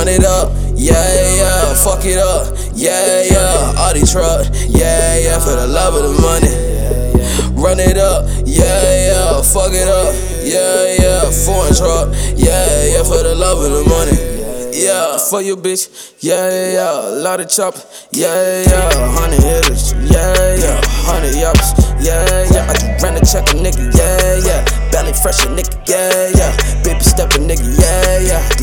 Run it up, yeah, yeah, fuck it up, yeah, yeah. Audi truck, yeah, yeah, for the love of the money. Run it up, yeah, yeah, fuck it up, yeah, yeah. Foreign truck, yeah, yeah, for the love of the money. Yeah, for you, bitch, yeah, yeah, yeah. A lot of chop, yeah, yeah. Hundred hitters, yeah, yeah. Hundred yaps, yeah, yeah. I just ran a check a nigga, yeah, yeah. Belly fresh a nigga, yeah, yeah. Baby step a nigga,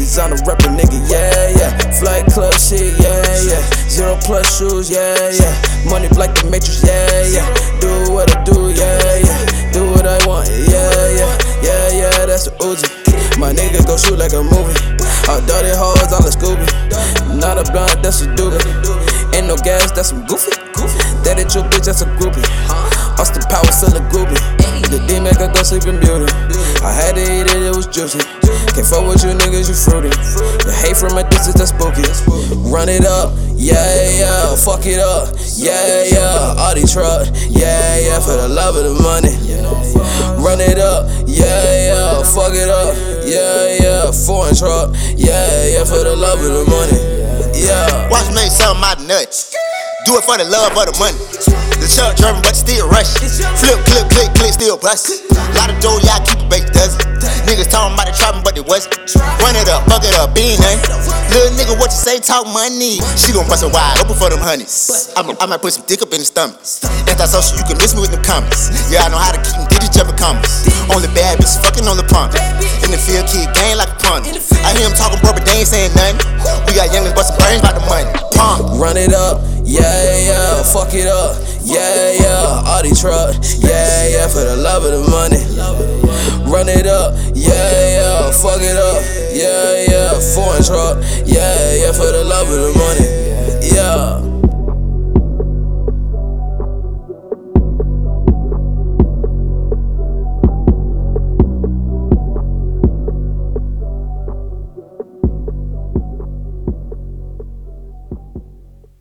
yeah. Designer rapper nigga, yeah, yeah. Flight club shit, yeah, yeah. Zero plus shoes, yeah, yeah. Money like the Matrix, yeah, yeah. Do what I do, yeah, yeah. Do what I want, yeah, yeah. Yeah, yeah, that's the Uzi. My nigga go shoot like a movie. All dirty hoes, all the Scooby. Not a blunt, that's a doobie. Ain't no gas, that's some goofy. That ain't your bitch, that's a groupie. Austin Power, still a groupie. The D make her go sleep in beauty. I had to eat it, it was juicy. Can't fuck with you niggas, you fruity. The hate from a distance, that's spooky. Run it up, yeah, yeah, fuck it up, yeah, yeah. Audi truck, yeah, yeah, for the love of the money. Run it up, yeah, yeah, fuck it up, yeah, yeah. Foreign truck, yeah, yeah, for the love of the money. Yeah. Watch me make my nuts. Do it for the love of the money. The truck driving, but still rush. Flip, clip, click, click, still bust. Lot of dough, y'all keep a bake dozen. Wasn't. Run it up, fuck it up, being nothing. Little nigga, what you say, talk money. She gon' bust it wide open for them honeys. I'm, I might put some dick up in the stomach. Anti-social, you can miss me with them comments. Yeah, I know how to keep them digits jumping comments. Only bad bitches fucking on the pump. In the field, kid gang like a pun. I hear him talking, bro, but they ain't saying nothing. We got youngins busting brains about the money. Pump. Run it up, yeah, yeah, fuck it up, yeah, yeah. Audi truck, yeah, yeah, for the love of the money. truck. Yeah, yeah, for the love of the money. Yeah.